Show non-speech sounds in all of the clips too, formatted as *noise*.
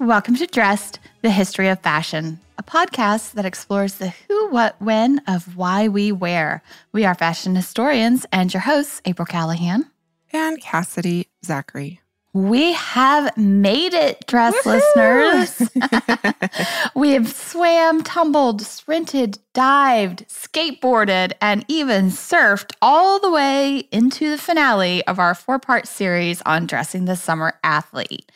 Welcome to Dressed, the History of Fashion, a podcast that explores the who, what, when of why we wear. We are fashion historians and your hosts, April Callahan and Cassidy Zachary. We have made it, dress listeners. *laughs* *laughs* we have swam, tumbled, sprinted, dived, skateboarded, and even surfed all the way into the finale of our four part series on dressing the summer athlete.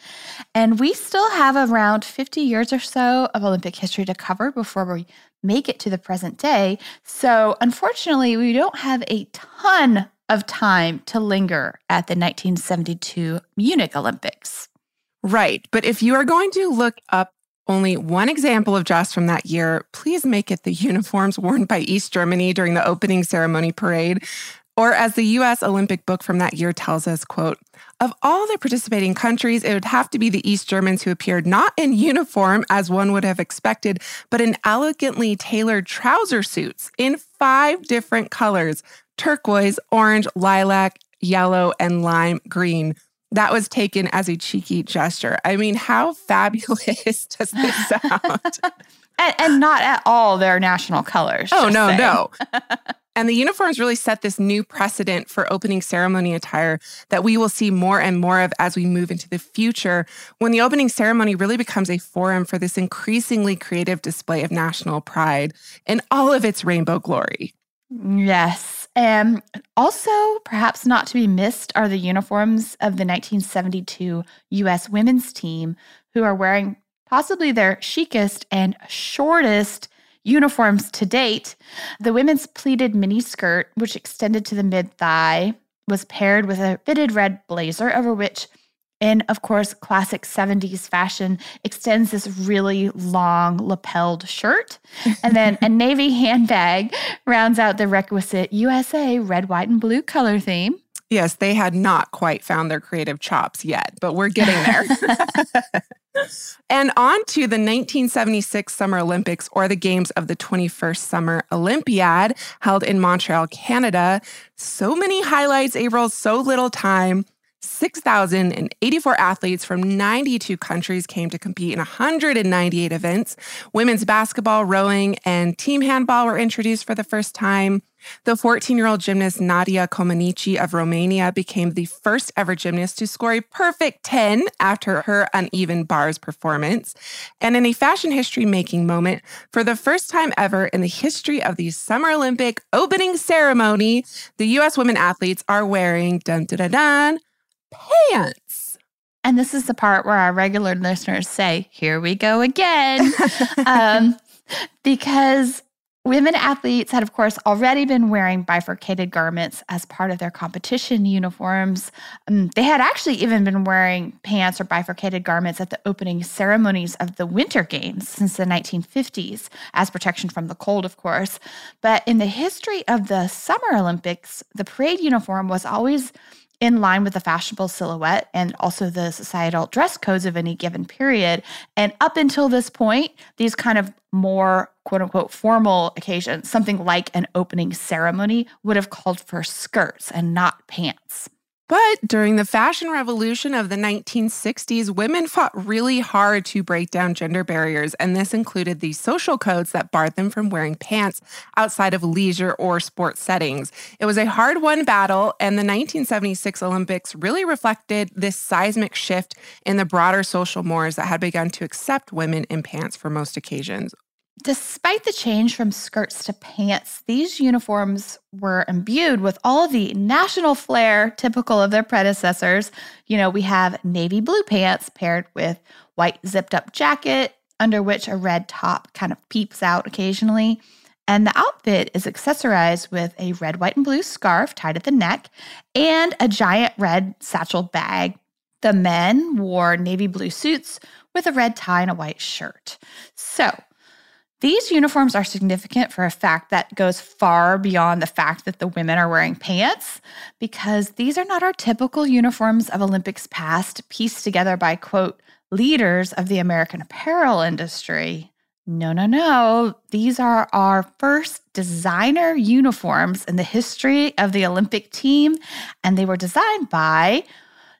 And we still have around 50 years or so of Olympic history to cover before we make it to the present day. So, unfortunately, we don't have a ton of time to linger at the 1972 Munich Olympics. Right. But if you are going to look up only one example of dress from that year, please make it the uniforms worn by East Germany during the opening ceremony parade. Or as the US Olympic book from that year tells us, quote, of all the participating countries, it would have to be the East Germans who appeared not in uniform as one would have expected, but in elegantly tailored trouser suits in five different colors turquoise, orange, lilac, yellow, and lime green. That was taken as a cheeky gesture. I mean, how *laughs* fabulous does this *laughs* sound? and, and, not at all their national colors. Oh, no, saying. no. *laughs* And the uniforms really set this new precedent for opening ceremony attire that we will see more and more of as we move into the future, when the opening ceremony really becomes a forum for this increasingly creative display of national pride in all of its rainbow glory. Yes. Um, also, perhaps not to be missed are the uniforms of the 1972 US women's team, who are wearing possibly their chicest and shortest uniforms to date. The women's pleated mini skirt, which extended to the mid thigh, was paired with a fitted red blazer over which in, of course, classic 70s fashion, extends this really long lapelled shirt. And then a *laughs* navy handbag rounds out the requisite USA red, white, and blue color theme. Yes, they had not quite found their creative chops yet, but we're getting there. *laughs* *laughs* and on to the 1976 Summer Olympics or the Games of the 21st Summer Olympiad held in Montreal, Canada. So many highlights, April, so little time. 6,084 athletes from 92 countries came to compete in 198 events. Women's basketball, rowing, and team handball were introduced for the first time. The 14 year old gymnast Nadia Comăneci of Romania became the first ever gymnast to score a perfect 10 after her uneven bars performance. And in a fashion history making moment, for the first time ever in the history of the Summer Olympic opening ceremony, the US women athletes are wearing dun dun, dun pants. And this is the part where our regular listeners say, Here we go again. um, *laughs* because women athletes had, of course, already been wearing bifurcated garments as part of their competition uniforms. Um, they had actually even been wearing pants or bifurcated garments at the opening ceremonies of the Winter Games since the 1950s, as protection from the cold, of course. But in the history of the Summer Olympics, the parade uniform was always in line with the fashionable silhouette and also the societal dress codes of any given period. And up until this point, these kind of more quote unquote formal occasions, something like an opening ceremony, would have called for skirts and not pants. But during the fashion revolution of the 1960s, women fought really hard to break down gender barriers, and this included the social codes that barred them from wearing pants outside of leisure or sports settings. It was a hard won battle, and the 1976 Olympics really reflected this seismic shift in the broader social mores that had begun to accept women in pants for most occasions. Despite the change from skirts to pants, these uniforms were imbued with all the national flair typical of their predecessors. You know, we have navy blue pants paired with white zipped up jacket, under which a red top kind of peeps out occasionally. And the outfit is accessorized with a red, white, and blue scarf tied at the neck and a giant red satchel bag. The men wore navy blue suits with a red tie and a white shirt. So, these uniforms are significant for a fact that goes far beyond the fact that the women are wearing pants, because these are not our typical uniforms of Olympics past, pieced together by, quote, leaders of the American apparel industry. No, no, no. These are our first designer uniforms in the history of the Olympic team, and they were designed by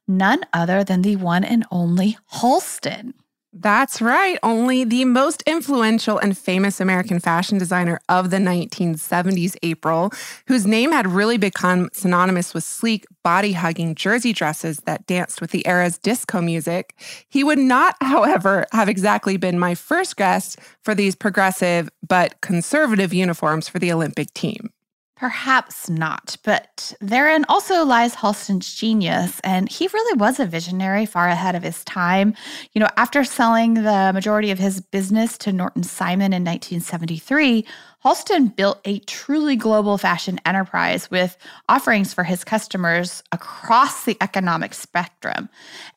none other than the one and only Halston. That's right. Only the most influential and famous American fashion designer of the 1970s, April, whose name had really become synonymous with sleek, body hugging jersey dresses that danced with the era's disco music. He would not, *laughs* however, have exactly been my first guest for these progressive but conservative uniforms for the Olympic team. Perhaps not, but therein also lies Halston's genius, and he really was a visionary far ahead of his time. You know, after selling the majority of his business to Norton Simon in 1973, Halston built a truly global fashion enterprise with offerings for his customers across the economic spectrum.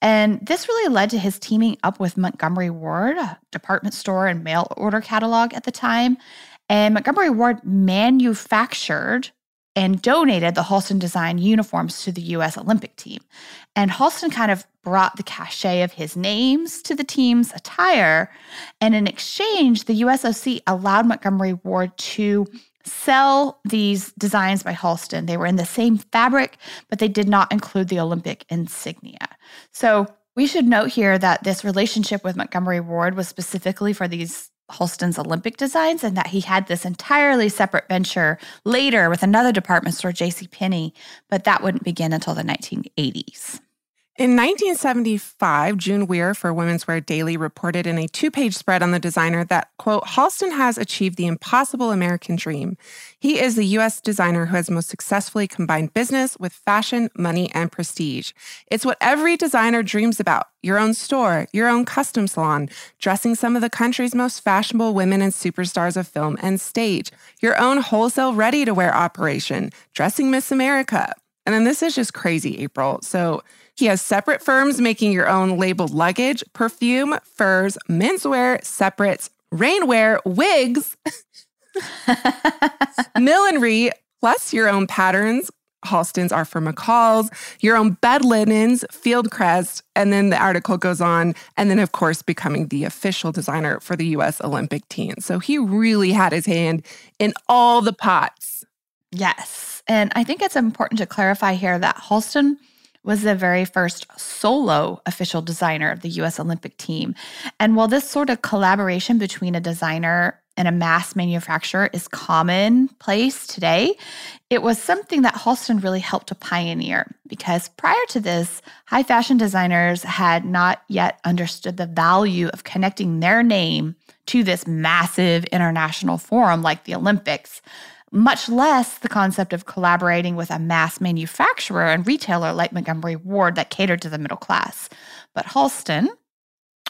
And this really led to his teaming up with Montgomery Ward, a department store and mail order catalog at the time. And Montgomery Ward manufactured and donated the Halston design uniforms to the US Olympic team. And Halston kind of brought the cachet of his names to the team's attire. And in exchange, the USOC allowed Montgomery Ward to sell these designs by Halston. They were in the same fabric, but they did not include the Olympic insignia. So we should note here that this relationship with Montgomery Ward was specifically for these Halston's Olympic designs and that he had this entirely separate venture later with another department store, J.C. Penney, but that wouldn't begin until the 1980s. In 1975, June Weir for Women's Wear Daily reported in a two page spread on the designer that, quote, Halston has achieved the impossible American dream. He is the U.S. designer who has most successfully combined business with fashion, money, and prestige. It's what every designer dreams about your own store, your own custom salon, dressing some of the country's most fashionable women and superstars of film and stage, your own wholesale ready to wear operation, dressing Miss America. And then this is just crazy, April. So, he has separate firms making your own labeled luggage, perfume, furs, menswear, separates, rainwear, wigs, *laughs* millinery, plus your own patterns. Halston's are for McCall's, your own bed linens, Fieldcrest, and then the article goes on, and then, of course, becoming the official designer for the US Olympic team. So he really had his hand in all the pots. Yes. And I think it's important to clarify here that Halston was the very first solo official designer of the US Olympic team. And while this sort of collaboration between a designer and a mass manufacturer is commonplace today, it was something that Halston really helped to pioneer because prior to this, high fashion designers had not yet understood the value of connecting their name to this massive international forum like the Olympics much less the concept of collaborating with a mass manufacturer and retailer like Montgomery Ward that catered to the middle class. But Halston,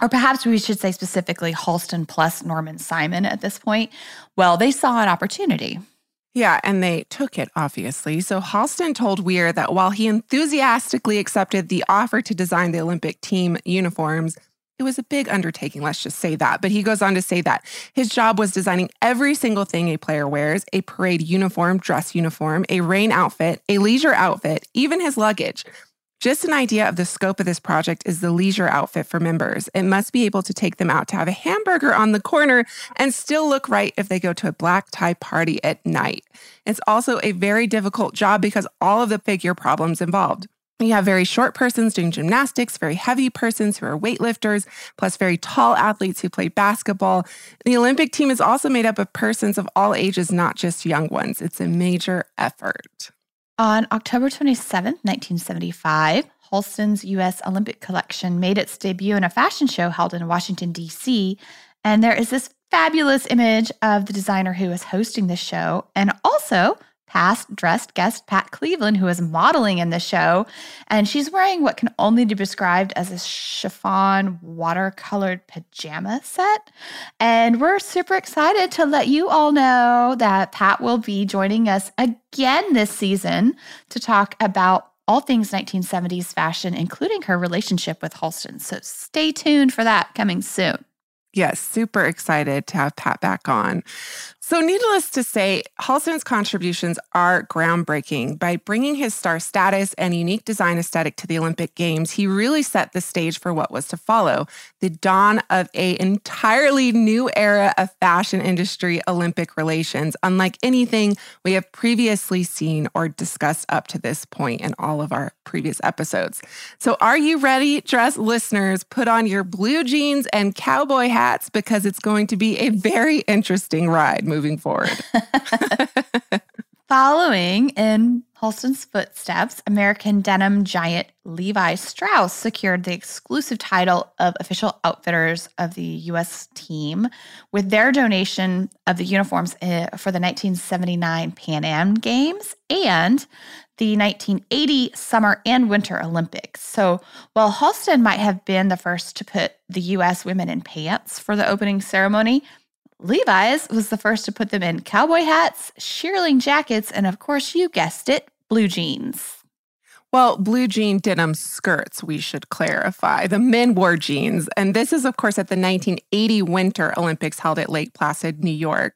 or perhaps we should say specifically Halston plus Norton Simon at this point, well, they saw an opportunity. Yeah, and they took it, obviously. So Halston told Weir that while he enthusiastically accepted the offer to design the Olympic team uniforms, it was a big undertaking, let's just say that. But he goes on to say that his job was designing every single thing a player wears a parade uniform, dress uniform, a rain outfit, a leisure outfit, even his luggage. Just an idea of the scope of this project is the leisure outfit for members. It must be able to take them out to have a hamburger on the corner and still look right if they go to a black tie party at night. It's also a very difficult job because all of the figure problems involved. You have very short persons doing gymnastics, very heavy persons who are weightlifters, plus very tall athletes who play basketball. The Olympic team is also made up of persons of all ages, not just young ones. It's a major effort. On October 27, 1975, Halston's U.S. Olympic collection made its debut in a fashion show held in Washington, D.C. And there is this fabulous image of the designer who is hosting the show and also past dressed guest Pat Cleveland, who is modeling in the show. And she's wearing what can only be described as a chiffon watercolored pajama set. And we're super excited to let you all know that Pat will be joining us again this season to talk about all things 1970s fashion, including her relationship with Halston. So stay tuned for that coming soon. Yes, super excited to have Pat back on. So, needless to say, Halston's contributions are groundbreaking. By bringing his star status and unique design aesthetic to the Olympic Games, he really set the stage for what was to follow the dawn of a entirely new era of fashion industry Olympic relations, unlike anything we have previously seen or discussed up to this point in all of our previous episodes. So, are you ready, dress listeners? Put on your blue jeans and cowboy hats because it's going to be a very interesting ride moving forward. *laughs* Following in Halston's footsteps, American denim giant Levi Strauss secured the exclusive title of official outfitters of the U.S. team with their donation of the uniforms eh, for the 1979 Pan Am Games and the 1980 Summer and Winter Olympics. So while Halston might have been the first to put the U.S. women in pants for the opening ceremony, Levi's was the first to put them in cowboy hats, shearling jackets, and of course, you guessed it, blue jeans. Well, blue jean denim skirts, we should clarify. The men wore jeans. And this is, of course, at the 1980 Winter Olympics held at Lake Placid, New York.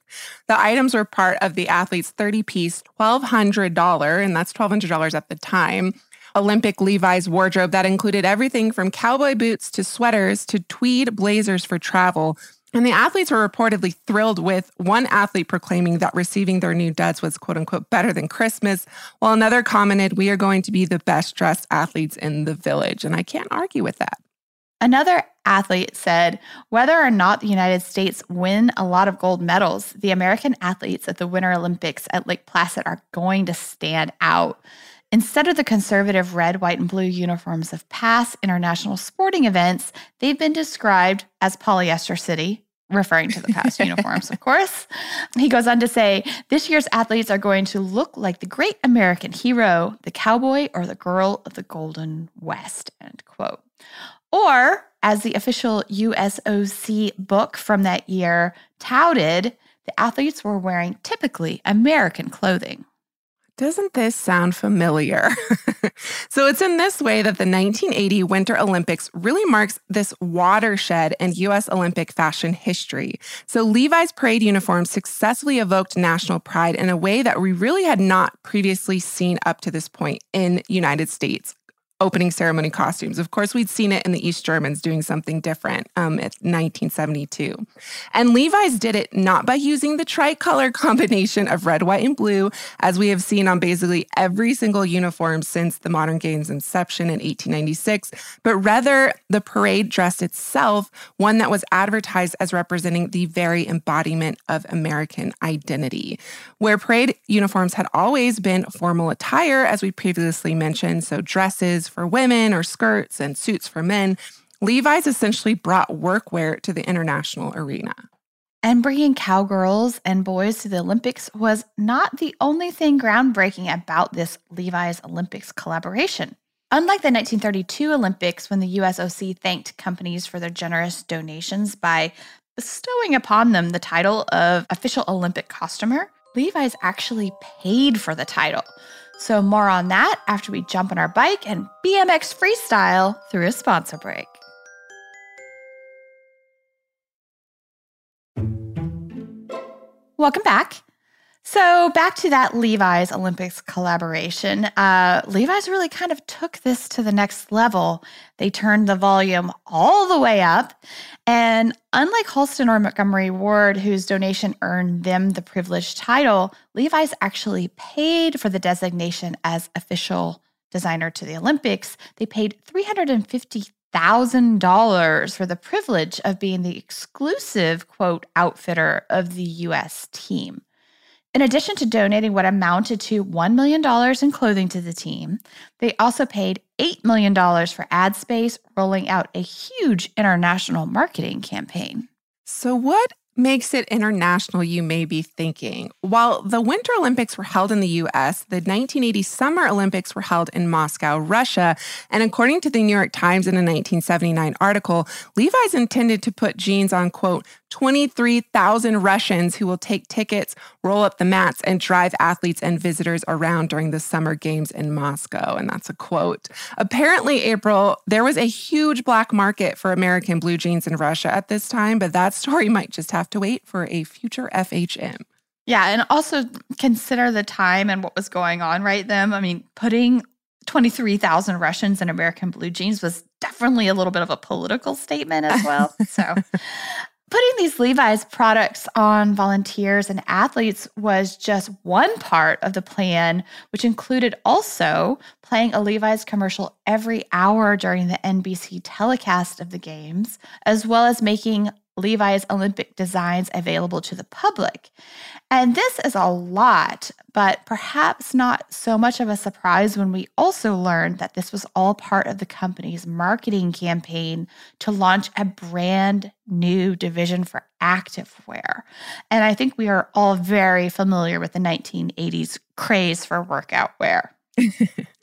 The items were part of the athletes' 30 piece, $1,200, and that's $1,200 at the time. Olympic Levi's wardrobe that included everything from cowboy boots to sweaters to tweed blazers for travel, and the athletes were reportedly thrilled with one athlete proclaiming that receiving their new duds was quote unquote better than Christmas, while another commented, We are going to be the best dressed athletes in the village. And I can't argue with that. Another athlete said, Whether or not the United States win a lot of gold medals, the American athletes at the Winter Olympics at Lake Placid are going to stand out. Instead of the conservative red, white, and blue uniforms of past international sporting events, they've been described as polyester city, referring to the past *laughs* uniforms, of course. He goes on to say, this year's athletes are going to look like the great American hero, the cowboy, or the girl of the Golden West, end quote. Or, as the official USOC book from that year touted, the athletes were wearing typically American clothing. Doesn't this sound familiar? *laughs* so it's in this way that the 1980 Winter Olympics really marks this watershed in US Olympic fashion history. So Levi's parade uniforms successfully evoked national pride in a way that we really had not previously seen up to this point in United States opening ceremony costumes. Of course, we'd seen it in the East Germans doing something different um, in 1972. And Levi's did it not by using the tricolor *laughs* combination of red, white, and blue, as we have seen on basically every single uniform since the modern game's inception in 1896, but rather the parade dress itself, one that was advertised as representing the very embodiment of American identity. Where parade uniforms had always been formal attire, as we previously mentioned, so dresses, for women or skirts and suits for men, Levi's essentially brought workwear to the international arena. And bringing cowgirls and boys to the Olympics was not the only thing groundbreaking about this Levi's Olympics collaboration. Unlike the 1932 Olympics, when the USOC thanked companies for their generous donations by bestowing upon them the title of official Olympic costumer, Levi's actually paid for the title. So, more on that after we jump on our bike and BMX freestyle through a sponsor break. Welcome back. So, back to that Levi's Olympics collaboration. Uh, Levi's really kind of took this to the next level. They turned the volume all the way up. And unlike Halston or Montgomery Ward, whose donation earned them the privileged title, Levi's actually paid for the designation as official designer to the Olympics. They paid $350,000 for the privilege of being the exclusive, quote, outfitter of the US team. In addition to donating what amounted to $1 million in clothing to the team, they also paid $8 million for ad space, rolling out a huge international marketing campaign. So, what makes it international, you may be thinking? While the Winter Olympics were held in the US, the 1980 Summer Olympics were held in Moscow, Russia. And according to the New York Times in a 1979 article, Levi's intended to put jeans on, quote, 23,000 Russians who will take tickets, roll up the mats, and drive athletes and visitors around during the Summer Games in Moscow. And that's a quote. Apparently, April, there was a huge black market for American blue jeans in Russia at this time, but that story *laughs* might just have to wait for a future FHM. Yeah, and also consider the time and what was going on right then. I mean, putting 23,000 Russians in American blue jeans was definitely a little bit of a political statement as well. so, *laughs* putting these Levi's products on volunteers and athletes was just one part of the plan, which included also playing a Levi's commercial every hour during the NBC telecast of the games, as well as making Levi's Olympic designs available to the public. And this is a lot, but perhaps not so much of a surprise when we also learned that this was all part of the company's marketing campaign to launch a brand new division for activewear. And I think we are all very familiar with the 1980s craze for workout wear. *laughs*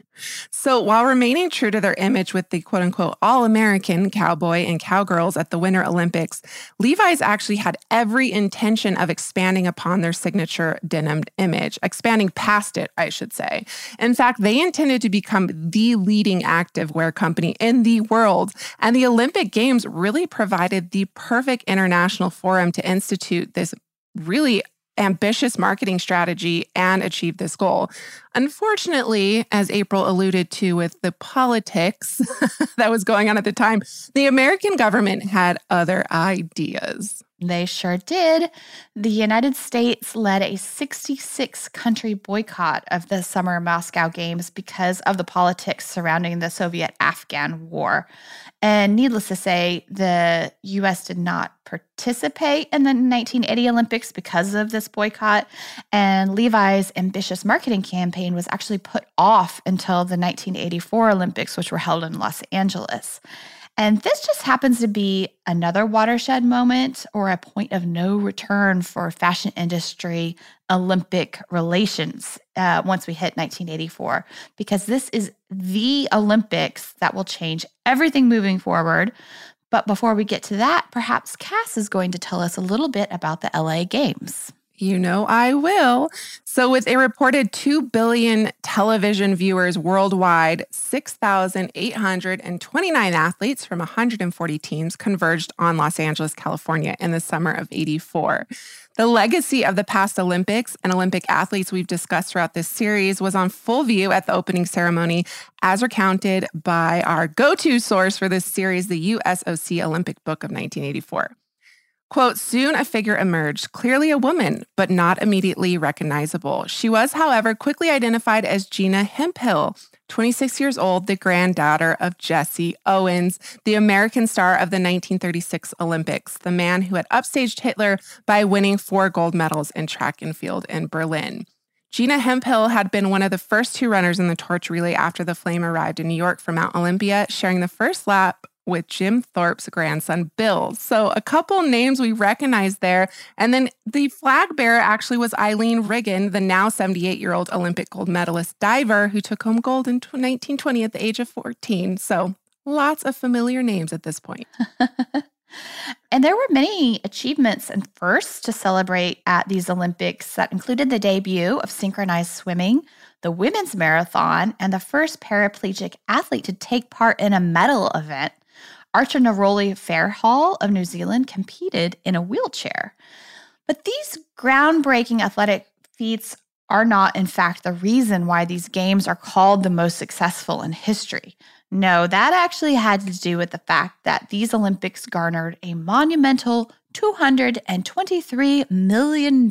So, while remaining true to their image with the quote unquote all American cowboy and cowgirls at the Winter Olympics, Levi's actually had every intention of expanding upon their signature denim image, expanding past it, I should say. In fact, they intended to become the leading activewear company in the world. And the Olympic Games really provided the perfect international forum to institute this really ambitious marketing strategy and achieve this goal. Unfortunately, as April alluded to with the politics *laughs* that was going on at the time, the American government had other ideas. They sure did. The United States led a 66 country boycott of the Summer Moscow Games because of the politics surrounding the Soviet Afghan War. And needless to say, the US did not participate in the 1980 Olympics because of this boycott. And Levi's ambitious marketing campaign was actually put off until the 1984 Olympics, which were held in Los Angeles. And this just happens to be another watershed moment or a point of no return for fashion industry Olympic relations uh, once we hit 1984, because this is the Olympics that will change everything moving forward. But before we get to that, perhaps Cass is going to tell us a little bit about the LA Games. You know, I will. So, with a reported 2 billion television viewers worldwide, 6,829 athletes from 140 teams converged on Los Angeles, California in the summer of 84. The legacy of the past Olympics and Olympic athletes we've discussed throughout this series was on full view at the opening ceremony, as recounted by our go to source for this series, the USOC Olympic Book of 1984. Quote, soon a figure emerged, clearly a woman, but not immediately recognizable. She was, however, quickly identified as Gina Hemphill, 26 years old, the granddaughter of Jesse Owens, the American star of the 1936 Olympics, the man who had upstaged Hitler by winning four gold medals in track and field in Berlin. Gina Hemphill had been one of the first two runners in the torch relay after the flame arrived in New York from Mount Olympia, sharing the first lap with Jim Thorpe's grandson, Bill. So, a couple names we recognize there. And then the flag bearer actually was Aileen Riggin, the now 78 year old Olympic gold medalist diver who took home gold in 1920 at the age of 14. So, lots of familiar names at this point. *laughs* and there were many achievements and firsts to celebrate at these Olympics that included the debut of synchronized swimming, the women's marathon, and the first paraplegic athlete to take part in a medal event. Archer Neroli Fairhall of New Zealand competed in a wheelchair. But these groundbreaking athletic feats are not, in fact, the reason why these games are called the most successful in history. No, that actually had to do with the fact that these Olympics garnered a monumental $223 million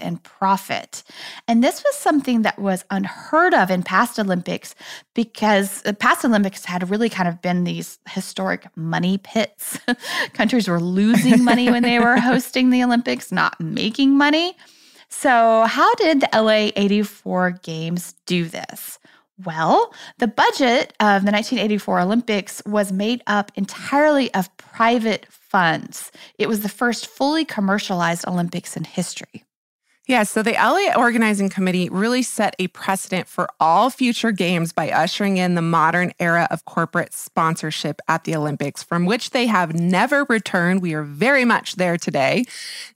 in profit. And this was something that was unheard of in past Olympics because the past Olympics had really kind of been these historic money pits. *laughs* Countries were losing money when they were *laughs* hosting the Olympics, not making money. So, how did the LA 84 Games do this? Well, the budget of the 1984 Olympics was made up entirely of private funds. It was the first fully commercialized Olympics in history. Yeah, so the LA Organizing Committee really set a precedent for all future games by ushering in the modern era of corporate sponsorship at the Olympics, from which they have never returned. We are very much there today.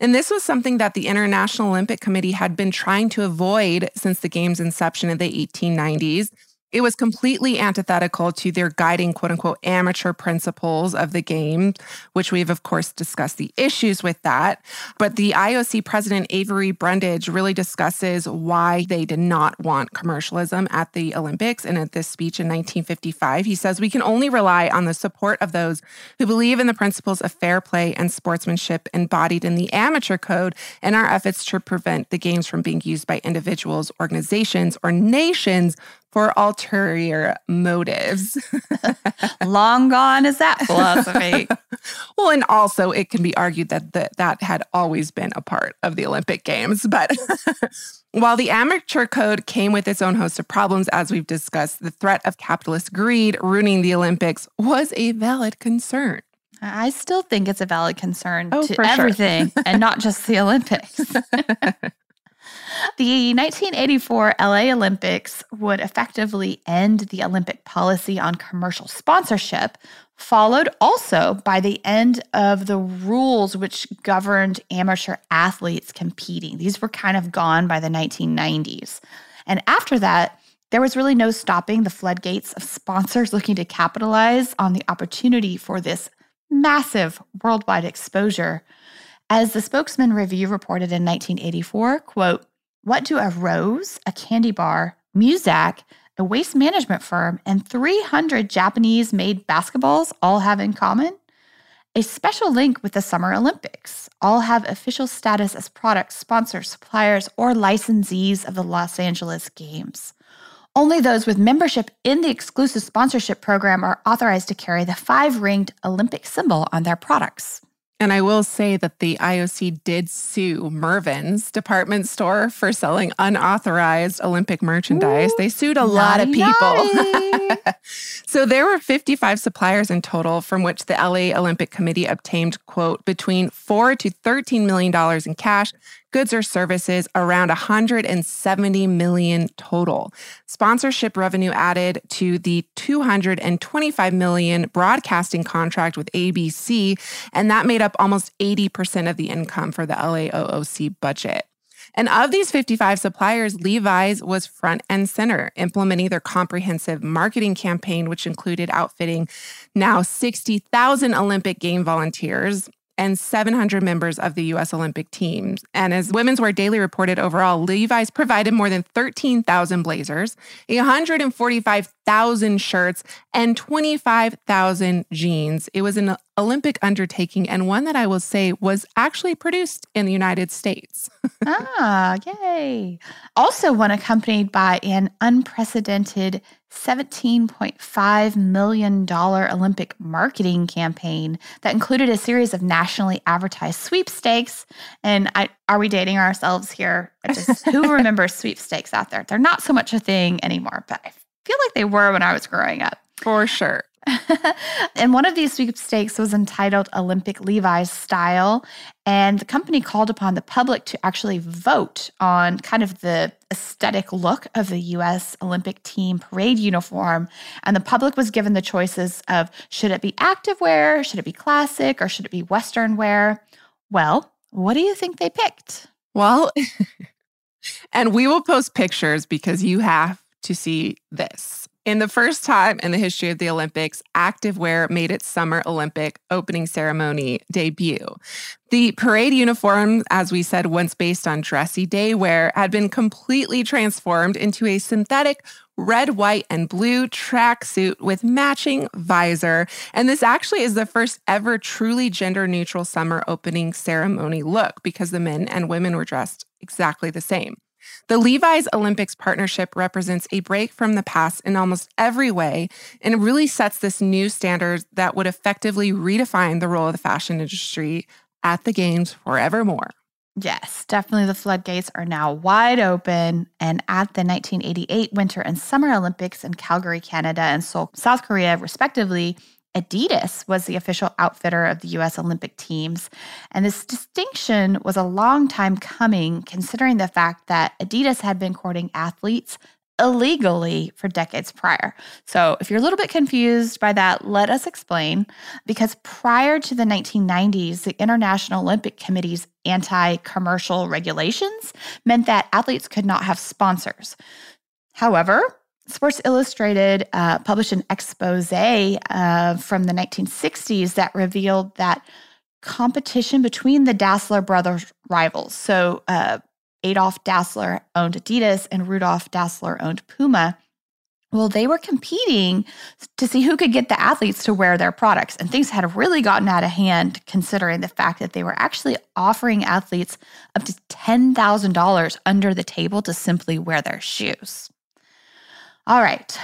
And this was something that the International Olympic Committee had been trying to avoid since the game's inception in the 1890s. It was completely antithetical to their guiding quote unquote amateur principles of the game, which we've, of course, discussed the issues with that. But the IOC president, Avery Brundage, really discusses why they did not want commercialism at the Olympics. And at this speech in 1955, he says, We can only rely on the support of those who believe in the principles of fair play and sportsmanship embodied in the amateur code in our efforts to prevent the games from being used by individuals, organizations, or nations for ulterior motives. *laughs* Long gone is that philosophy. *laughs* well, and also it can be argued that the, that had always been a part of the Olympic Games. But *laughs* while the amateur code came with its own host of problems, as we've discussed, the threat of capitalist greed ruining the Olympics was a valid concern. I still think it's a valid concern oh, to everything sure. and not just the Olympics. The 1984 LA Olympics would effectively end the Olympic policy on commercial sponsorship, followed also by the end of the rules which governed amateur athletes competing. These were kind of gone by the 1990s. And after that, there was really no stopping the floodgates of sponsors looking to capitalize on the opportunity for this massive worldwide exposure. As the Spokesman Review reported in 1984, quote, what do a rose, a candy bar, Muzak, a waste management firm, and 300 Japanese made basketballs all have in common? A special link with the Summer Olympics. All have official status as products, sponsors, suppliers, or licensees of the Los Angeles Games. Only those with membership in the exclusive sponsorship program are authorized to carry the five ringed Olympic symbol on their products. And I will say that the IOC did sue Mervyn's department store for selling unauthorized Olympic merchandise. Ooh, they sued a lot of people. *laughs* so there were 55 suppliers in total from which the LA Olympic Committee obtained, quote, between 4 to 13 million dollars in cash, goods or services around 170 million total. Sponsorship revenue added to the 225 million broadcasting contract with ABC, and that made up almost 80% of the income for the LAOOC budget. And of these 55 suppliers, Levi's was front and center, implementing their comprehensive marketing campaign, which included outfitting now 60,000 Olympic game volunteers and 700 members of the U.S. Olympic teams. And as Women's Wear Daily reported overall, Levi's provided more than 13,000 blazers, 145,000 shirts, and 25,000 jeans. It was an Olympic undertaking and one that I will say was actually produced in the United States. *laughs* ah, yay. Also, one accompanied by an unprecedented $17.5 million Olympic marketing campaign that included a series of nationally advertised sweepstakes. And I, are we dating ourselves here? Just, who *laughs* remembers sweepstakes out there? They're not so much a thing anymore, but I feel like they were when I was growing up. For sure. *laughs* and one of these sweepstakes was entitled Olympic Levi's Style. And the company called upon the public to actually vote on kind of the aesthetic look of the US Olympic team parade uniform. And the public was given the choices of should it be active wear, should it be classic, or should it be Western wear? Well, what do you think they picked? Well, *laughs* and we will post pictures because you have to see this. In the first time in the history of the Olympics, activewear made its Summer Olympic opening ceremony debut. The parade uniform, as we said, once based on dressy day wear, had been completely transformed into a synthetic red, white, and blue tracksuit with matching visor. And this actually is the first ever truly gender neutral summer opening ceremony look because the men and women were dressed exactly the same. The Levi's Olympics partnership represents a break from the past in almost every way and really sets this new standard that would effectively redefine the role of the fashion industry at the Games forevermore. Yes, definitely the floodgates are now wide open. And at the 1988 Winter and Summer Olympics in Calgary, Canada, and Seoul, South Korea, respectively, Adidas was the official outfitter of the US Olympic teams. And this distinction was a long time coming, considering the fact that Adidas had been courting athletes illegally for decades prior. So, if you're a little bit confused by that, let us explain. Because prior to the 1990s, the International Olympic Committee's anti commercial regulations meant that athletes could not have sponsors. However, Sports Illustrated uh, published an expose uh, from the 1960s that revealed that competition between the Dassler brothers rivals, so uh, Adolf Dassler owned Adidas and Rudolf Dassler owned Puma. Well, they were competing to see who could get the athletes to wear their products. And things had really gotten out of hand considering the fact that they were actually offering athletes up to $10,000 under the table to simply wear their shoes. All right,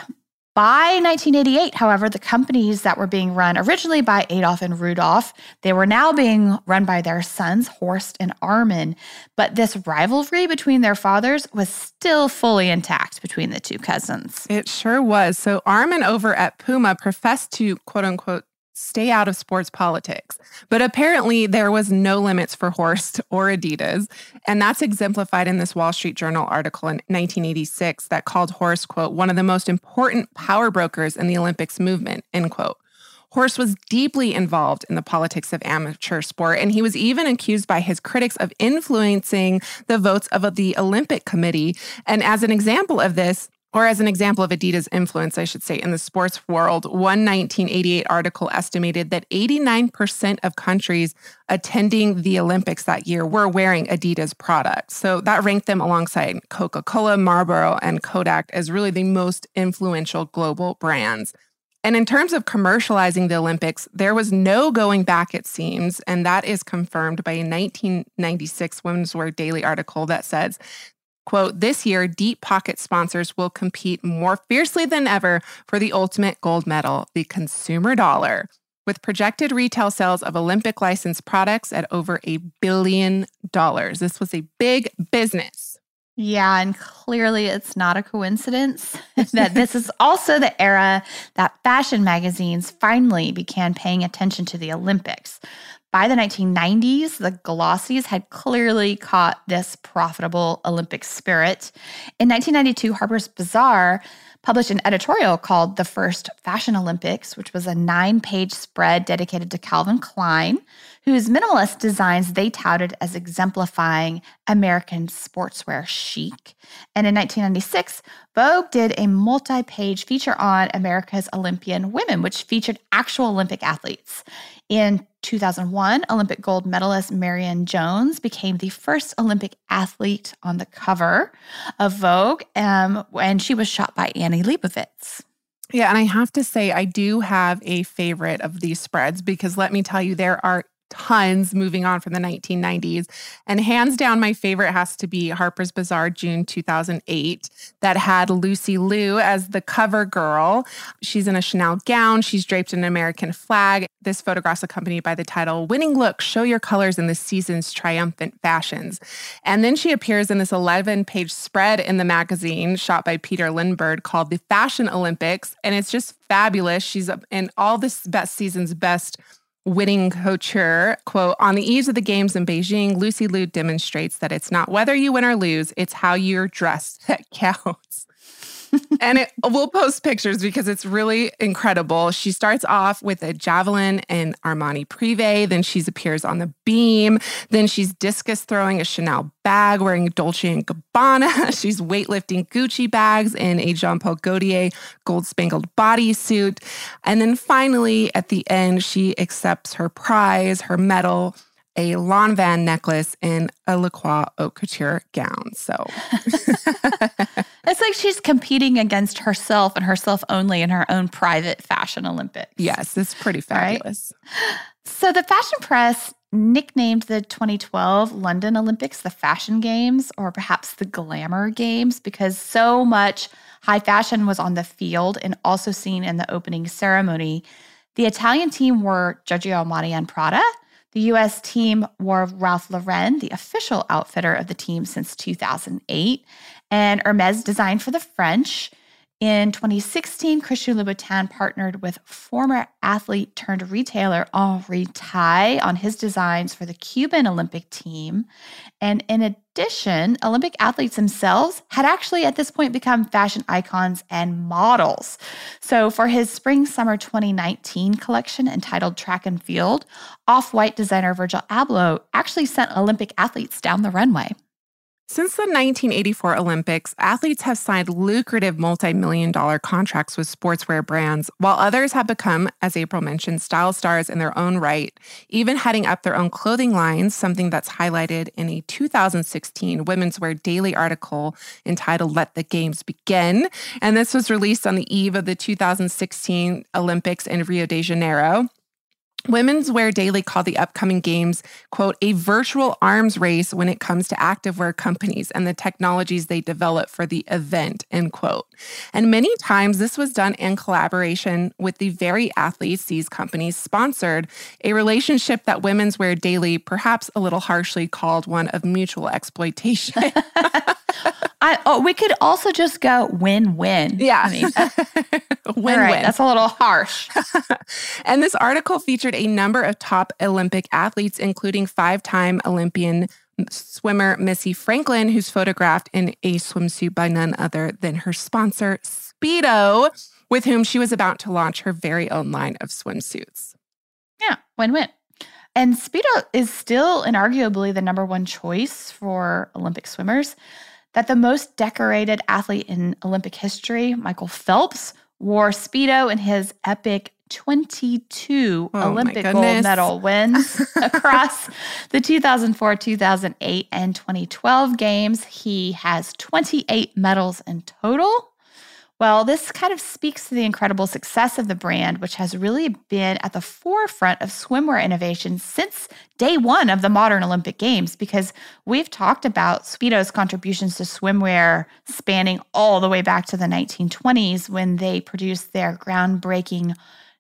by 1988, however, the companies that were being run originally by Adolf and Rudolf, they were now being run by their sons, Horst and Armin. But this rivalry between their fathers was still fully intact between the two cousins. It sure was. So Armin over at Puma professed to quote unquote stay out of sports politics. But apparently, there was no limits for Horst *laughs* or Adidas. And that's exemplified in this Wall Street Journal article in 1986 that called Horst, quote, one of the most important power brokers in the Olympics movement, end quote. Horst was deeply involved in the politics of amateur sport, and he was even accused by his critics of influencing the votes of the Olympic Committee. And as an example of this, or as an example of Adidas' influence, I should say, in the sports world, one 1988 article estimated that 89% of countries attending the Olympics that year were wearing Adidas products. So that ranked them alongside Coca Cola, Marlboro, and Kodak as really the most influential global brands. And in terms of commercializing the Olympics, there was no going back, it seems. And that is confirmed by a 1996 Women's Wear Daily article that says Quote, this year, deep pocket sponsors will compete more fiercely than ever for the ultimate gold medal, the consumer dollar, with projected retail sales of Olympic licensed products at over a billion dollars. This was a big business. Yeah, and clearly it's not a coincidence *laughs* that this is also the era that fashion magazines finally began paying attention to the Olympics. By the 1990s, the Glossies had clearly caught this profitable Olympic spirit. In 1992, Harper's Bazaar published an editorial called The First Fashion Olympics, which was a nine page spread dedicated to Calvin Klein, whose minimalist designs they touted as exemplifying American sportswear chic. And in 1996, Vogue did a multi page feature on America's Olympian women, which featured actual Olympic athletes. In 2001, Olympic gold medalist Marion Jones became the first Olympic athlete on the cover of Vogue, um, and she was shot by Annie Leibovitz. Yeah, and I have to say, I do have a favorite of these spreads because let me tell you, there are tons moving on from the 1990s. And hands down, my favorite has to be Harper's Bazaar, June 2008, that had Lucy Liu as the cover girl. She's in a Chanel gown, she's draped in an American flag. This photograph's accompanied by the title Winning Look Show Your Colors in the Season's Triumphant Fashions. And then she appears in this 11 page spread in the magazine shot by Peter Lindbergh called The Fashion Olympics. And it's just fabulous. She's in all this best season's best winning couture quote on the eves of the games in beijing lucy liu demonstrates that it's not whether you win or lose it's how you're dressed *laughs* that counts and it, we'll post pictures because it's really incredible. She starts off with a javelin and Armani Privé. Then she appears on the beam. Then she's discus throwing a Chanel bag wearing Dolce and Gabbana. *laughs* she's weightlifting Gucci bags in a Jean Paul Gaultier gold spangled bodysuit. And then finally, at the end, she accepts her prize, her medal a Lanvin necklace and a Lacroix haute couture gown. So *laughs* *laughs* it's like she's competing against herself and herself only in her own private fashion Olympics. Yes, it's pretty fabulous. Right? So the fashion press nicknamed the 2012 London Olympics the Fashion Games or perhaps the Glamour Games because so much high fashion was on the field and also seen in the opening ceremony. The Italian team wore Giorgio Armani and Prada the US team wore Ralph Lauren, the official outfitter of the team since 2008, and Hermes designed for the French. In 2016, Christian Louboutin partnered with former athlete turned retailer Henri Tai on his designs for the Cuban Olympic team. And in addition, Olympic athletes themselves had actually at this point become fashion icons and models. So for his spring summer 2019 collection entitled Track and Field, off white designer Virgil Abloh actually sent Olympic athletes down the runway. Since the 1984 Olympics, athletes have signed lucrative multi million dollar contracts with sportswear brands, while others have become, as April mentioned, style stars in their own right, even heading up their own clothing lines, something that's highlighted in a 2016 Women's Wear Daily article entitled Let the Games Begin. And this was released on the eve of the 2016 Olympics in Rio de Janeiro. Women's Wear Daily called the upcoming games, quote, a virtual arms race when it comes to activewear companies and the technologies they develop for the event, end quote. And many times this was done in collaboration with the very athletes these companies sponsored, a relationship that Women's Wear Daily perhaps a little harshly called one of mutual exploitation. *laughs* I, oh, we could also just go win win. Yeah. I mean, *laughs* win right, win. That's a little harsh. *laughs* and this article featured a number of top Olympic athletes, including five time Olympian swimmer Missy Franklin, who's photographed in a swimsuit by none other than her sponsor, Speedo, with whom she was about to launch her very own line of swimsuits. Yeah, win win. And Speedo is still and arguably the number one choice for Olympic swimmers that the most decorated athlete in Olympic history, Michael Phelps, wore Speedo in his epic 22 oh Olympic gold medal *laughs* wins across the 2004, 2008, and 2012 games. He has 28 medals in total. Well, this kind of speaks to the incredible success of the brand, which has really been at the forefront of swimwear innovation since day one of the modern Olympic Games, because we've talked about Speedo's contributions to swimwear spanning all the way back to the 1920s when they produced their groundbreaking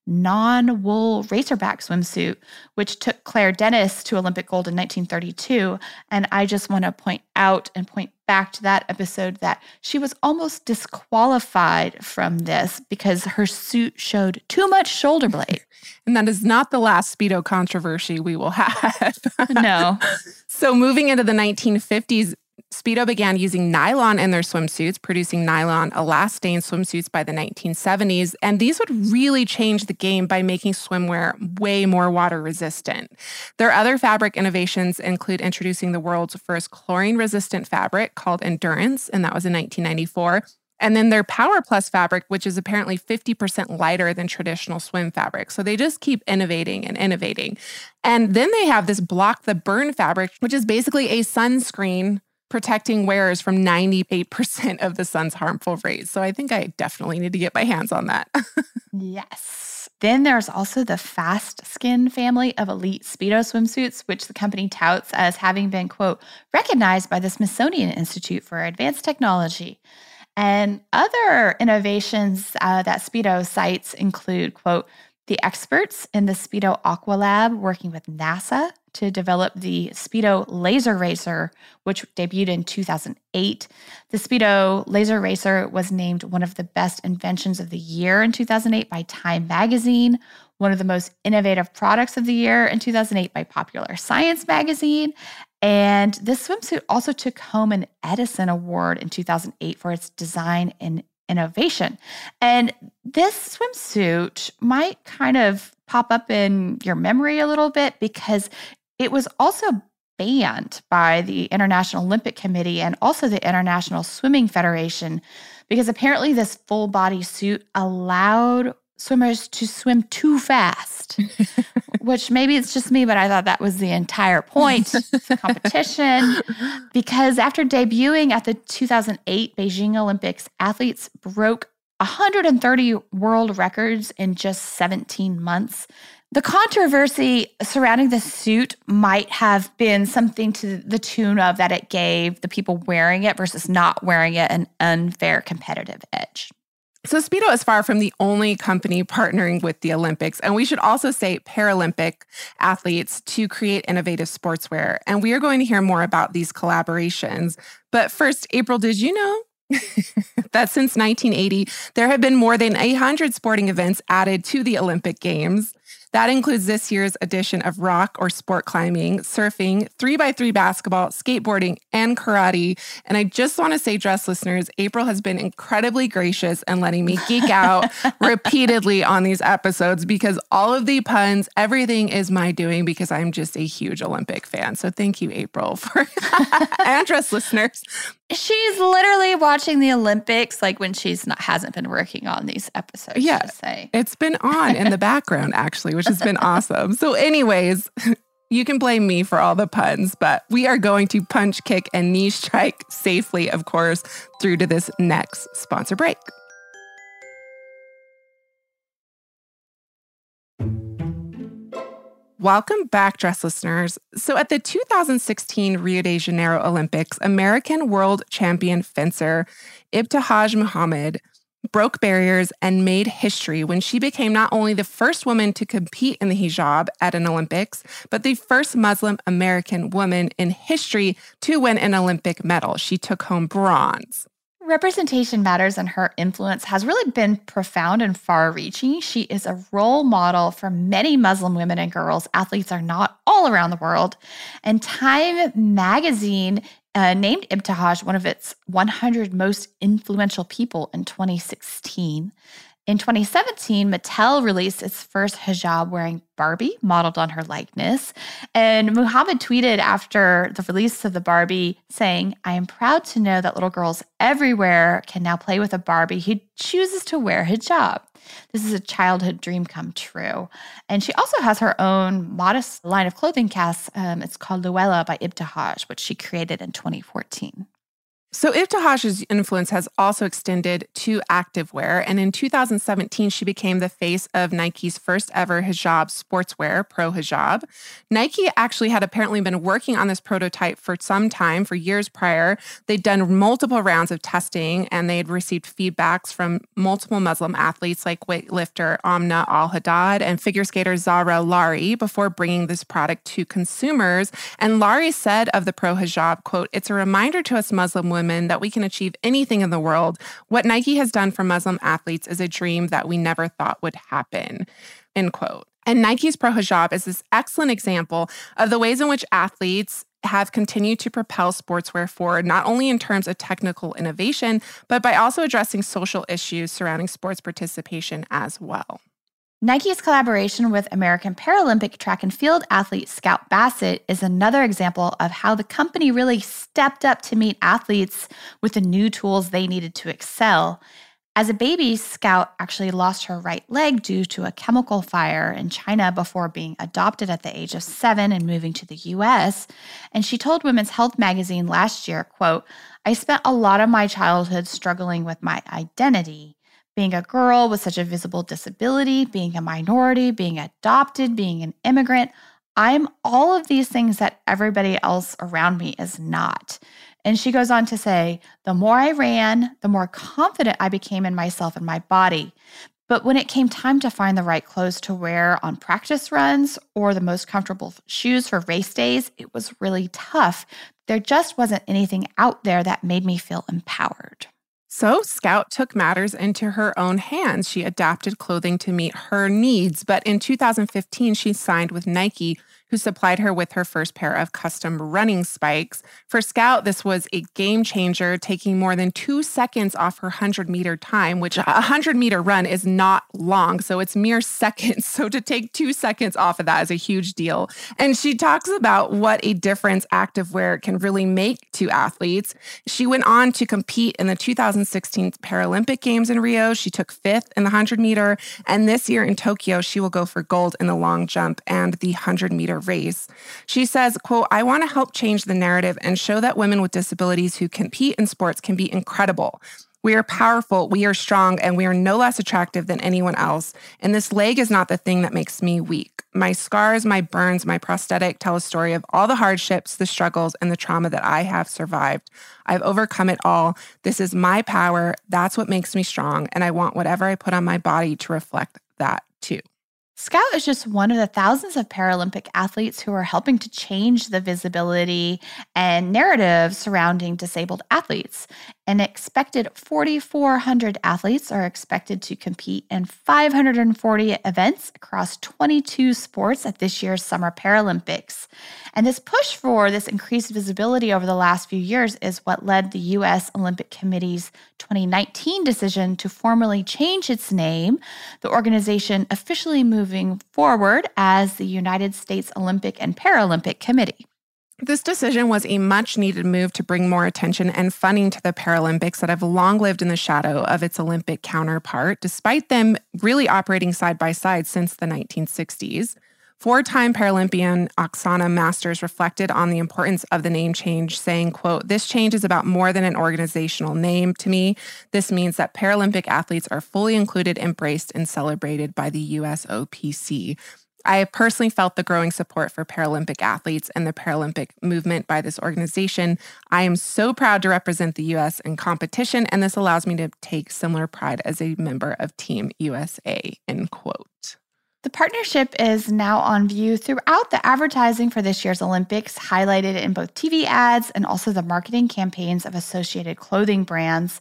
non wool racerback swimsuit, which took Clare Dennis to Olympic gold in 1932. And I just want to point out and point back to that episode that she was almost disqualified from this because her suit showed too much shoulder blade. *laughs* And that is not the last Speedo controversy we will have. no. *laughs* So, moving into the 1950s, Speedo began using nylon in their swimsuits, producing nylon elastane swimsuits by the 1970s. And these would really change the game by making swimwear way more water resistant. Their other fabric innovations include introducing the world's first chlorine resistant fabric called Endurance, and that was in 1994. And then their Power Plus fabric, which is apparently 50% lighter than traditional swim fabric. So they just keep innovating and innovating. And then they have this Block the Burn fabric, which is basically a sunscreen protecting wearers from 98% of the sun's harmful rays. So I think I definitely need to get my hands on that. *laughs* yes. Then there's also the Fast Skin family of elite Speedo swimsuits, which the company touts as having been, quote, recognized by the Smithsonian Institute for Advanced Technology. And other innovations uh, that Speedo cites include, quote, the experts in the Speedo Aqua Lab working with NASA to develop the Speedo Laser Racer, which debuted in 2008. The Speedo Laser Racer was named one of the best inventions of the year in 2008 by Time Magazine, one of the most innovative products of the year in 2008 by Popular Science Magazine. And this swimsuit also took home an Edison Award in 2008 for its design and innovation. And this swimsuit might kind of pop up in your memory a little bit because it was also banned by the International Olympic Committee and also the International Swimming Federation because apparently this full body suit allowed swimmers to swim too fast, *laughs* which maybe it's just me, but I thought that was the entire point of the *laughs* competition. Because after debuting at the 2008 Beijing Olympics, athletes broke 130 world records in just 17 months. The controversy surrounding the suit might have been something to the tune of that it gave the people wearing it versus not wearing it an unfair competitive edge. So, Speedo is far from the only company partnering with the Olympics, and we should also say Paralympic athletes to create innovative sportswear. And we are going to hear more about these collaborations. But first, April, did you know *laughs* that since 1980, there have been more than 800 sporting events added to the Olympic Games. That includes this year's edition of rock or sport climbing, surfing, 3x3 basketball, skateboarding, and karate. And I just want to say, dress listeners, April has been incredibly gracious and letting me geek *laughs* out repeatedly on these episodes because all of the puns, everything is my doing because I'm just a huge Olympic fan. So thank you, April, for *laughs* and dress listeners. She's literally watching the Olympics like when she's not hasn't been working on these episodes. Yeah. It's been on in the background actually, which has been *laughs* awesome. So, anyways, *laughs* you can blame me for all the puns, but we are going to punch, kick, and knee strike safely, of course, through to this next sponsor break. Welcome back, dress listeners. So, at the 2016 Rio de Janeiro Olympics, American world champion fencer Ibtihaj Muhammad broke barriers and made history when she became not only the first woman to compete in the hijab at an Olympics, but the first Muslim American woman in history to win an Olympic medal. She took home bronze. Representation matters, and her influence has really been profound and far reaching. She is a role model for many Muslim women and girls. Athletes are not all around the world. And Time magazine uh, named Ibtihaj one of its 100 most influential people in 2016. In 2017, Mattel released its first hijab wearing Barbie, modeled on her likeness. And Muhammad tweeted after the release of the Barbie saying, I am proud to know that little girls everywhere can now play with a Barbie who chooses to wear hijab. This is a childhood dream come true. And she also has her own modest line of clothing casts. Um, it's called Louella by Ibtihaj, which she created in 2014. So Ibtihaj's influence has also extended to activewear, and in 2017 she became the face of Nike's first ever hijab sportswear, Pro Hijab. Nike actually had apparently been working on this prototype for some time, for years prior. They'd done multiple rounds of testing, and they had received feedbacks from multiple Muslim athletes like weightlifter Amna Al Haddad and figure skater Zahra Lari before bringing this product to consumers. And Lari said of the Pro Hijab, "quote It's a reminder to us Muslim women." Women that we can achieve anything in the world. What Nike has done for Muslim athletes is a dream that we never thought would happen. End quote. And Nike's Pro Hijab is this excellent example of the ways in which athletes have continued to propel sportswear forward, not only in terms of technical innovation, but by also addressing social issues surrounding sports participation as well. Nike's collaboration with American Paralympic track and field athlete Scout Bassett is another example of how the company really stepped up to meet athletes with the new tools they needed to excel. As a baby, Scout actually lost her right leg due to a chemical fire in China before being adopted at the age of 7 and moving to the US. And she told Women's Health magazine last year, quote, "I spent a lot of my childhood struggling with my identity being a girl with such a visible disability, being a minority, being adopted, being an immigrant. I'm all of these things that everybody else around me is not. And she goes on to say, the more I ran, the more confident I became in myself and my body. But when it came time to find the right clothes to wear on practice runs or the most comfortable shoes for race days, it was really tough. There just wasn't anything out there that made me feel empowered. So, Scout took matters into her own hands. She adapted clothing to meet her needs. But in 2015, she signed with Nike who supplied her with her first pair of custom running spikes. For Scout, this was a game changer, taking more than two seconds off her 100 meter time, which a *laughs* 100 meter run is not long. So it's mere *laughs* seconds. So to take two seconds off of that is a huge deal. And she talks about what a difference activewear can really make to athletes. She went on to compete in the 2016 Paralympic Games in Rio. She took fifth in the 100 meter. And this year in Tokyo, she will go for gold in the long jump and the 100 meter race. She says, quote, I want to help change the narrative and show that women with disabilities who compete in sports can be incredible. We are powerful, we are strong, and we are no less attractive than anyone else. And this leg is not the thing that makes me weak. My scars, my burns, my prosthetic tell a story of all the hardships, the struggles, and the trauma that I have survived. I've overcome it all. This is my power. That's what makes me strong. And I want whatever I put on my body to reflect that too. Scout is just one of the thousands of Paralympic athletes who are helping to change the visibility and narrative surrounding disabled athletes. An expected 4,400 athletes are expected to compete in 540 events across 22 sports at this year's Summer Paralympics. And this push for this increased visibility over the last few years is what led the U.S. Olympic Committee's 2019 decision to formally change its name, the organization officially moving forward as the United States Olympic and Paralympic Committee. This decision was a much needed move to bring more attention and funding to the Paralympics that have long lived in the shadow of its Olympic counterpart, despite them really operating side by side since the 1960s. Four time Paralympian Oksana Masters reflected on the importance of the name change, saying, quote, This change is about more than an organizational name to me. This means that Paralympic athletes are fully included, embraced, and celebrated by the USOPC. I have personally felt the growing support for Paralympic athletes and the Paralympic movement by this organization. I am so proud to represent the US in competition, and this allows me to take similar pride as a member of Team USA. End quote. The partnership is now on view throughout the advertising for this year's Olympics, highlighted in both TV ads and also the marketing campaigns of associated clothing brands.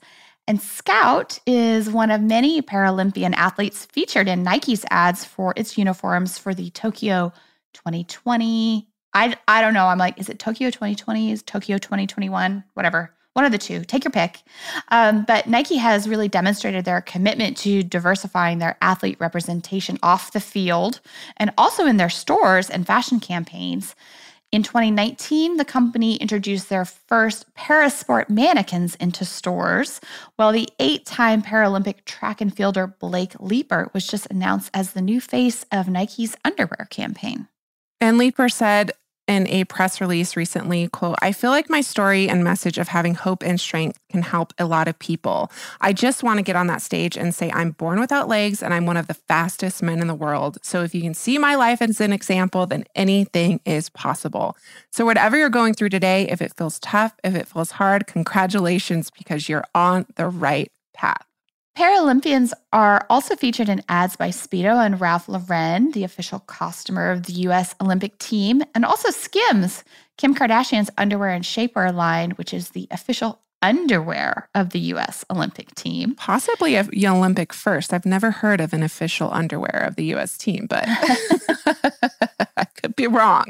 And Scout is one of many Paralympian athletes featured in Nike's ads for its uniforms for the Tokyo 2020. I, I don't know. I'm like, is it Tokyo 2020? Is Tokyo 2021? Whatever. One of the two. Take your pick. Um, but Nike has really demonstrated their commitment to diversifying their athlete representation off the field and also in their stores and fashion campaigns. In 2019, the company introduced their first parasport mannequins into stores, while the eight time Paralympic track and fielder Blake Leeper was just announced as the new face of Nike's underwear campaign. And Leeper said, in a press release recently, quote, I feel like my story and message of having hope and strength can help a lot of people. I just want to get on that stage and say I'm born without legs and I'm one of the fastest men in the world. So if you can see my life as an example, then anything is possible. So whatever you're going through today, if it feels tough, if it feels hard, congratulations because you're on the right path. Paralympians are also featured in ads by Speedo and Ralph Lauren, the official customer of the US Olympic team, and also Skims, Kim Kardashian's underwear and shapewear line, which is the official underwear of the US Olympic team. Possibly a Olympic first. I've never heard of an official underwear of the US team, but *laughs* I could be wrong.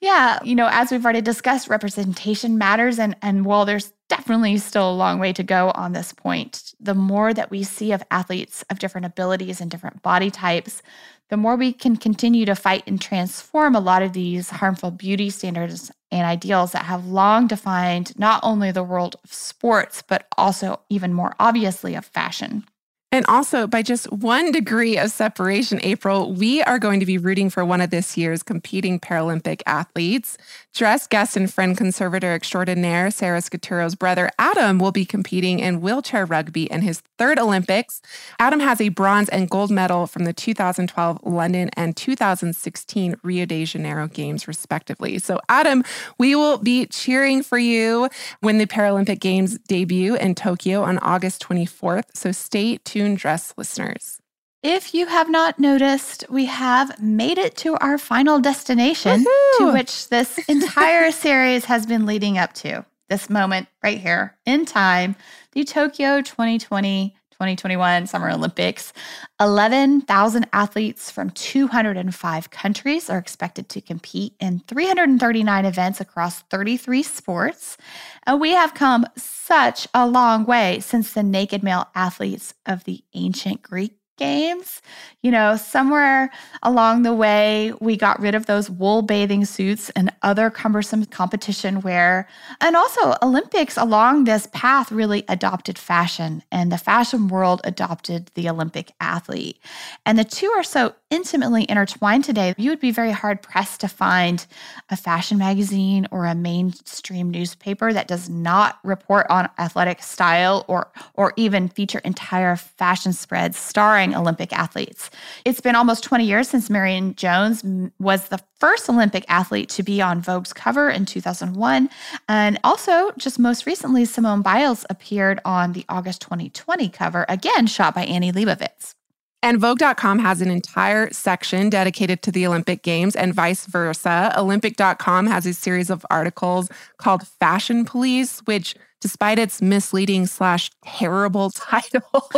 Yeah, you know, as we've already discussed, representation matters and and while there's definitely still a long way to go on this point, the more that we see of athletes of different abilities and different body types, the more we can continue to fight and transform a lot of these harmful beauty standards and ideals that have long defined not only the world of sports, but also even more obviously of fashion. And also, by just one degree of separation, April, we are going to be rooting for one of this year's competing Paralympic athletes. Dress guest and friend conservator extraordinaire Sarah Scaturro's brother Adam will be competing in wheelchair rugby in his third Olympics. Adam has a bronze and gold medal from the 2012 London and 2016 Rio de Janeiro Games, respectively. So, Adam, we will be cheering for you when the Paralympic Games debut in Tokyo on August 24th. So, stay tuned Dress listeners. If you have not noticed, we have made it to our final destination Woo-hoo! to which this *laughs* entire series has been leading up to. This moment right here in time, the Tokyo 2020 2021 Summer Olympics. 11,000 athletes from 205 countries are expected to compete in 339 events across 33 sports. And we have come such a long way since the naked male athletes of the ancient Greek games. You know, somewhere along the way, we got rid of those wool bathing suits and other cumbersome competition wear. And also, Olympics along this path really adopted fashion, and the fashion world adopted the Olympic athlete. And the two are so intimately intertwined today, you would be very hard pressed to find a fashion magazine or a mainstream newspaper that does not report on athletic style or or even feature entire fashion spreads starring Olympic athletes. It's been almost 20 years since Marion Jones was the first Olympic athlete to be on Vogue's cover in 2001. And also, just most recently, Simone Biles appeared on the August 2020 cover, again shot by Annie Leibovitz. And Vogue.com has an entire section dedicated to the Olympic Games and vice versa. Olympic.com has a series of articles called Fashion Police, which, despite its misleading slash terrible *laughs* title,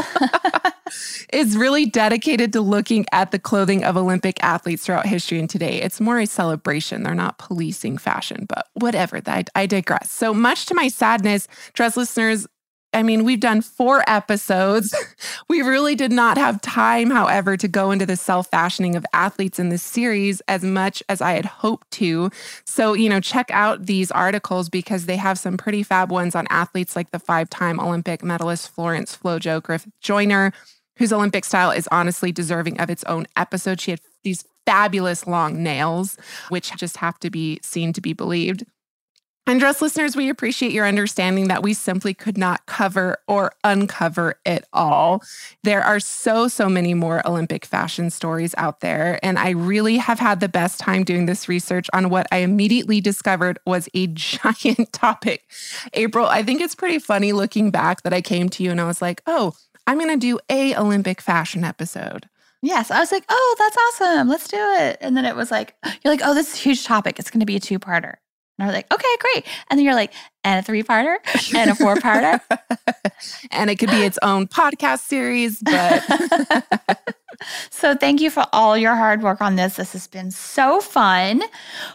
*laughs* is really dedicated to looking at the clothing of Olympic athletes throughout history and today. It's more a celebration. They're not policing fashion, but whatever. I, I digress. So much to my sadness, dress listeners, I mean, we've done four episodes. *laughs* we really did not have time, however, to go into the self fashioning of athletes in this series as much as I had hoped to. So, you know, check out these articles because they have some pretty fab ones on athletes like the five time Olympic medalist Florence FloJo Griffith Joyner, whose Olympic style is honestly deserving of its own episode. She had these fabulous long nails, which just have to be seen to be believed. And dress listeners, we appreciate your understanding that we simply could not cover or uncover it all. There are so, so many more Olympic fashion stories out there. And I really have had the best time doing this research on what I immediately discovered was a *laughs* giant topic. April, I think it's pretty funny looking back that I came to you and I was like, oh, I'm going to do a Olympic fashion episode. Yes. I was like, oh, that's awesome. Let's do it. And then it was like, *gasps* you're like, oh, this is a huge topic. It's going to be a two parter. And I was like, okay, great. And then you're like, and a three parter and a four parter. *laughs* and it could be its own podcast series, but. *laughs* so thank you for all your hard work on this. This has been so fun.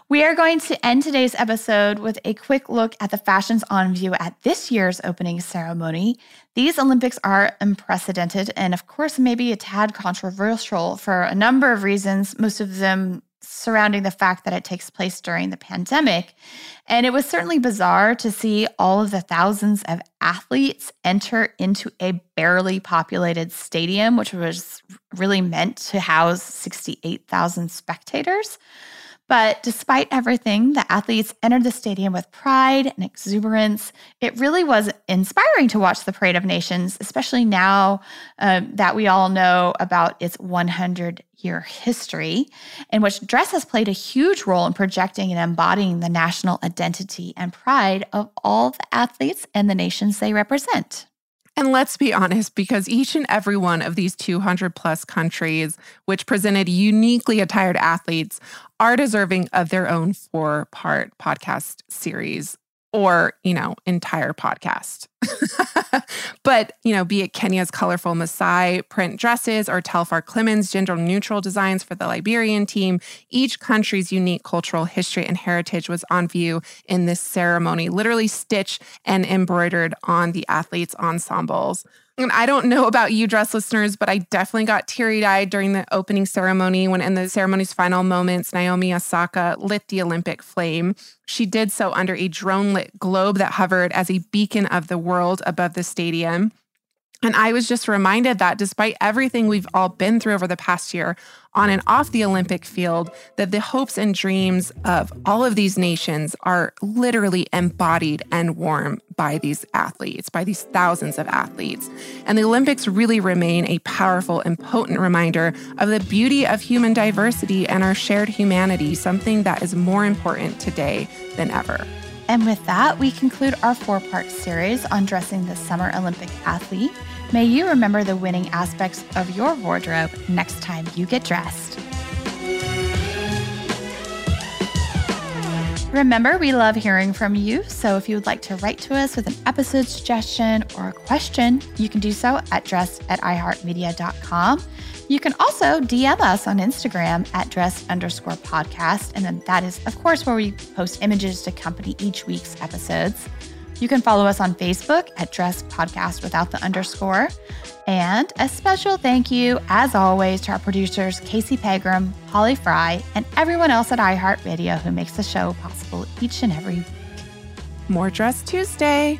We are going to end today's episode with a quick look at the fashions on view at this year's opening ceremony. These Olympics are unprecedented and, of course, maybe a tad controversial for a number of reasons, most of them surrounding the fact that it takes place during the pandemic. And it was certainly bizarre to see all of the thousands of athletes enter into a barely populated stadium, which was really meant to house 68,000 spectators. But despite everything, the athletes entered the stadium with pride and exuberance. It really was inspiring to watch the Parade of Nations, especially now um, that we all know about its 100 year history, in which dress has played a huge role in projecting and embodying the national identity and pride of all the athletes and the nations they represent. And let's be honest, because each and every one of these 200 plus countries, which presented uniquely attired athletes, are deserving of their own four part podcast series or, you know, entire podcast. *laughs* but, you know, be it Kenya's colorful Maasai print dresses or Telfar Clemens gender neutral designs for the Liberian team, each country's unique cultural history and heritage was on view in this ceremony, literally stitched and embroidered on the athletes' ensembles. And I don't know about you, dress listeners, but I definitely got teary eyed during the opening ceremony when, in the ceremony's final moments, Naomi Osaka lit the Olympic flame. She did so under a drone lit globe that hovered as a beacon of the world above the stadium. And I was just reminded that despite everything we've all been through over the past year on and off the Olympic field, that the hopes and dreams of all of these nations are literally embodied and warm by these athletes, by these thousands of athletes. And the Olympics really remain a powerful and potent reminder of the beauty of human diversity and our shared humanity, something that is more important today than ever. And with that, we conclude our four part series on dressing the Summer Olympic athlete. May you remember the winning aspects of your wardrobe next time you get dressed. Remember, we love hearing from you. So if you would like to write to us with an episode suggestion or a question, you can do so at dressed at iheartmedia.com. You can also DM us on Instagram at dressed underscore podcast. And then that is, of course, where we post images to accompany each week's episodes. You can follow us on Facebook at Dress Podcast without the underscore. And a special thank you, as always, to our producers, Casey Pegram, Holly Fry, and everyone else at iHeartRadio who makes the show possible each and every week. More Dress Tuesday.